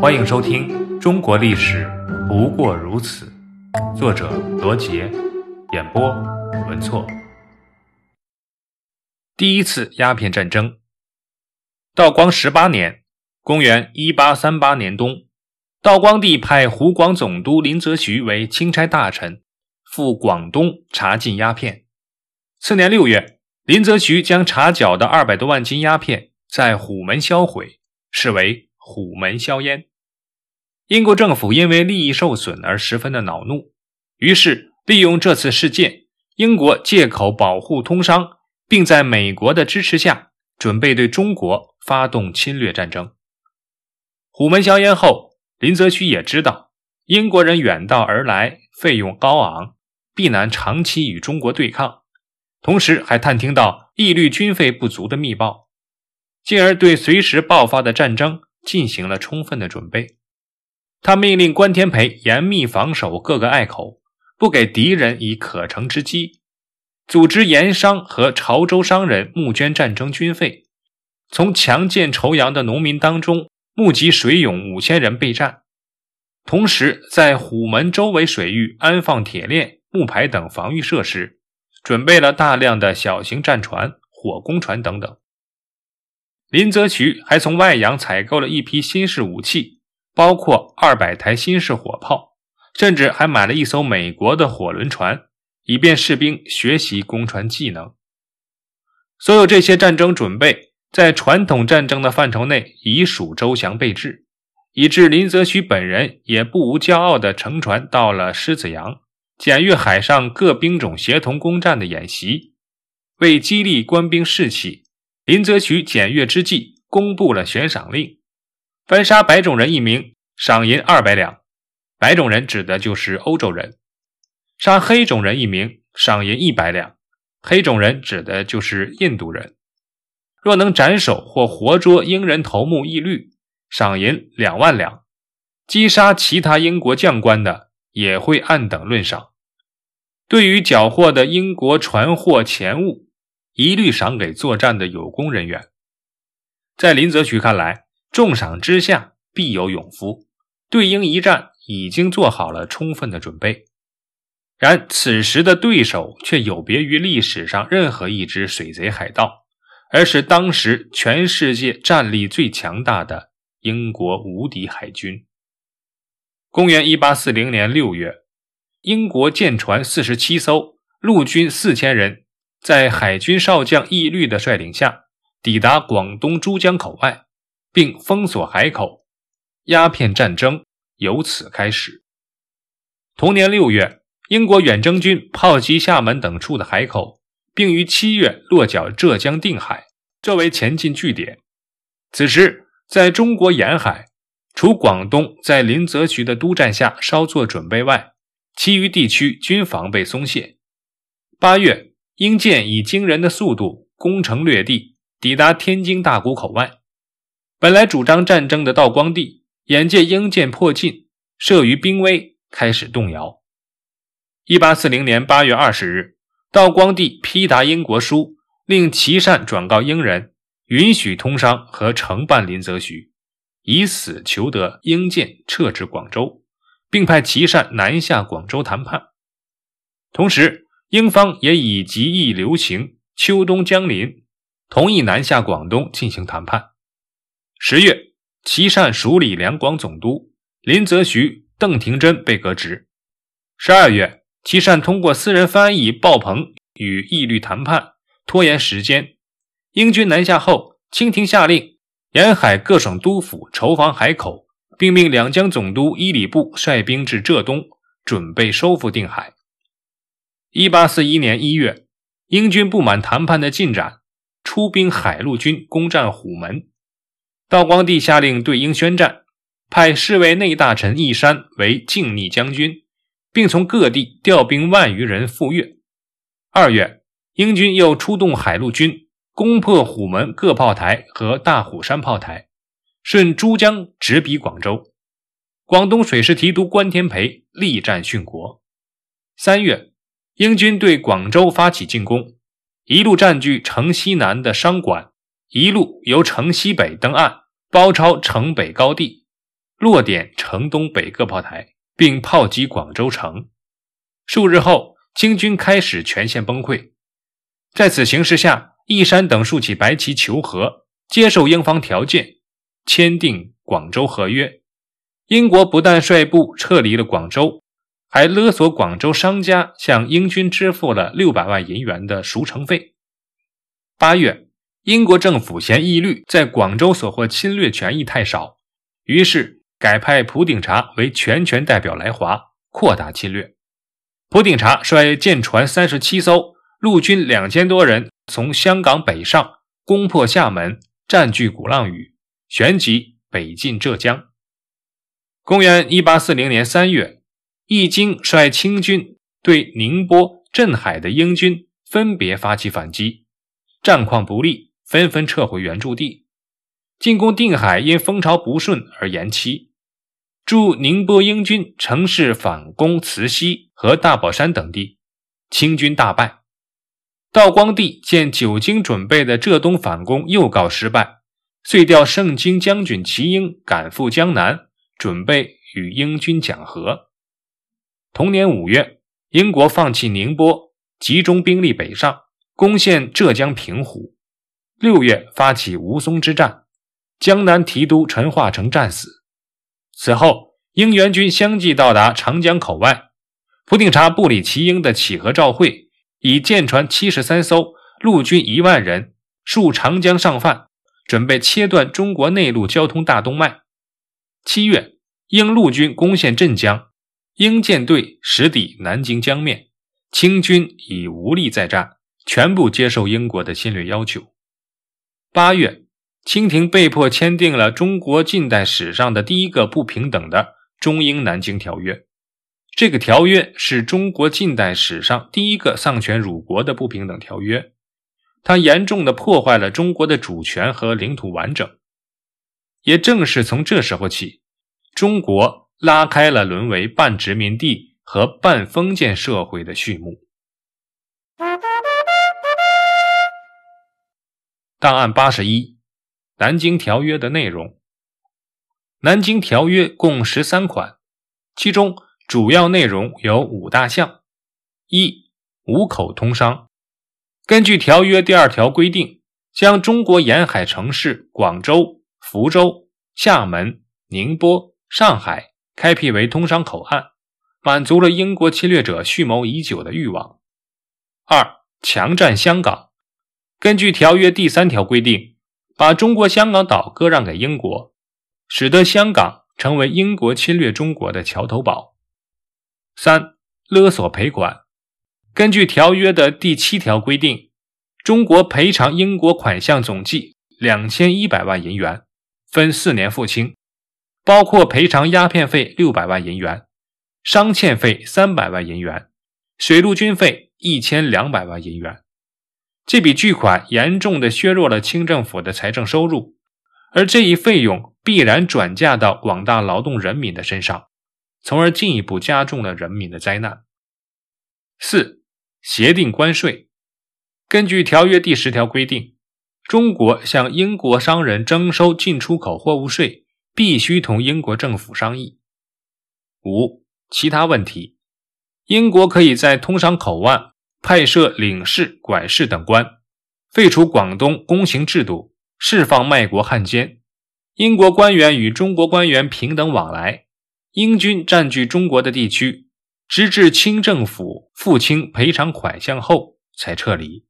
欢迎收听《中国历史不过如此》，作者罗杰，演播文措。第一次鸦片战争，道光十八年（公元一八三八年冬），道光帝派湖广总督林则徐为钦差大臣，赴广东查禁鸦片。次年六月，林则徐将查缴的二百多万斤鸦片在虎门销毁，视为虎门销烟。英国政府因为利益受损而十分的恼怒，于是利用这次事件，英国借口保护通商，并在美国的支持下，准备对中国发动侵略战争。虎门销烟后，林则徐也知道英国人远道而来，费用高昂，必难长期与中国对抗，同时还探听到义律军费不足的密报，进而对随时爆发的战争进行了充分的准备。他命令关天培严密防守各个隘口，不给敌人以可乘之机，组织盐商和潮州商人募捐战争军费，从强健筹阳的农民当中募集水勇五千人备战，同时在虎门周围水域安放铁链、木牌等防御设施，准备了大量的小型战船、火攻船等等。林则徐还从外洋采购了一批新式武器。包括二百台新式火炮，甚至还买了一艘美国的火轮船，以便士兵学习攻船技能。所有这些战争准备，在传统战争的范畴内已属周详备至，以致林则徐本人也不无骄傲地乘船到了狮子洋，检阅海上各兵种协同攻战的演习。为激励官兵士气，林则徐检阅之际公布了悬赏令。凡杀白种人一名，赏银二百两。白种人指的就是欧洲人。杀黑种人一名，赏银一百两。黑种人指的就是印度人。若能斩首或活捉英人头目一律，赏银两万两。击杀其他英国将官的，也会按等论赏。对于缴获的英国船货钱物，一律赏给作战的有功人员。在林则徐看来，重赏之下必有勇夫，对英一战已经做好了充分的准备。然此时的对手却有别于历史上任何一支水贼海盗，而是当时全世界战力最强大的英国无敌海军。公元一八四零年六月，英国舰船四十七艘，陆军四千人，在海军少将义律的率领下，抵达广东珠江口外。并封锁海口，鸦片战争由此开始。同年六月，英国远征军炮击厦门等处的海口，并于七月落脚浙江定海，作为前进据点。此时，在中国沿海，除广东在林则徐的督战下稍作准备外，其余地区均防备松懈。八月，英舰以惊人的速度攻城略地，抵达天津大沽口外。本来主张战争的道光帝，眼见英舰迫近，慑于兵危，开始动摇。一八四零年八月二十日，道光帝批答英国书，令琦善转告英人，允许通商和承办林则徐，以死求得英舰撤至广州，并派琦善南下广州谈判。同时，英方也以极易流行，秋冬将临，同意南下广东进行谈判。十月，琦善署理两广总督，林则徐、邓廷桢被革职。十二月，琦善通过私人翻译鲍鹏与义律谈判，拖延时间。英军南下后，清廷下令沿海各省督府筹防海口，并命两江总督伊里布率兵至浙东，准备收复定海。一八四一年一月，英军不满谈判的进展，出兵海陆军攻占虎门。道光帝下令对英宣战，派侍卫内大臣义山为靖逆将军，并从各地调兵万余人赴粤。二月，英军又出动海陆军，攻破虎门各炮台和大虎山炮台，顺珠江直逼广州。广东水师提督关天培力战殉国。三月，英军对广州发起进攻，一路占据城西南的商馆。一路由城西北登岸，包抄城北高地。落点城东北各炮台，并炮击广州城。数日后，清军开始全线崩溃。在此形势下，义山等竖起白旗求和，接受英方条件，签订广州合约。英国不但率部撤离了广州，还勒索广州商家向英军支付了六百万银元的赎城费。八月，英国政府嫌义律在广州所获侵略权益太少，于是改派普鼎查为全权代表来华，扩大侵略。普鼎查率舰船三十七艘，陆军两千多人，从香港北上，攻破厦门，占据鼓浪屿，旋即北进浙江。公元一八四零年三月，易经率清军对宁波、镇海的英军分别发起反击，战况不利，纷纷撤回原驻地。进攻定海因风潮不顺而延期。驻宁波英军乘势反攻慈溪和大宝山等地，清军大败。道光帝见久经准备的浙东反攻又告失败，遂调盛京将军齐英赶赴江南。准备与英军讲和。同年五月，英国放弃宁波，集中兵力北上，攻陷浙江平湖。六月发起吴淞之战，江南提督陈化成战死。此后，英援军相继到达长江口外。普定察布里奇英的乞和召会，以舰船七十三艘、陆军一万人数长江上犯，准备切断中国内陆交通大动脉。七月，英陆军攻陷镇江，英舰队实抵南京江面，清军已无力再战，全部接受英国的侵略要求。八月，清廷被迫签订了中国近代史上的第一个不平等的中英南京条约。这个条约是中国近代史上第一个丧权辱国的不平等条约，它严重的破坏了中国的主权和领土完整。也正是从这时候起，中国拉开了沦为半殖民地和半封建社会的序幕。档案八十一，《南京条约》的内容。《南京条约》共十三款，其中主要内容有五大项：一、五口通商。根据条约第二条规定，将中国沿海城市广州。福州、厦门、宁波、上海开辟为通商口岸，满足了英国侵略者蓄谋已久的欲望。二、强占香港。根据条约第三条规定，把中国香港岛割让给英国，使得香港成为英国侵略中国的桥头堡。三、勒索赔款。根据条约的第七条规定，中国赔偿英国款项总计两千一百万银元。分四年付清，包括赔偿鸦片费六百万银元、商欠费三百万银元、水陆军费一千两百万银元。这笔巨款严重的削弱了清政府的财政收入，而这一费用必然转嫁到广大劳动人民的身上，从而进一步加重了人民的灾难。四、协定关税。根据条约第十条规定。中国向英国商人征收进出口货物税，必须同英国政府商议。五、其他问题，英国可以在通商口岸派设领事、管事等官，废除广东公行制度，释放卖国汉奸。英国官员与中国官员平等往来。英军占据中国的地区，直至清政府付清赔偿款项后才撤离。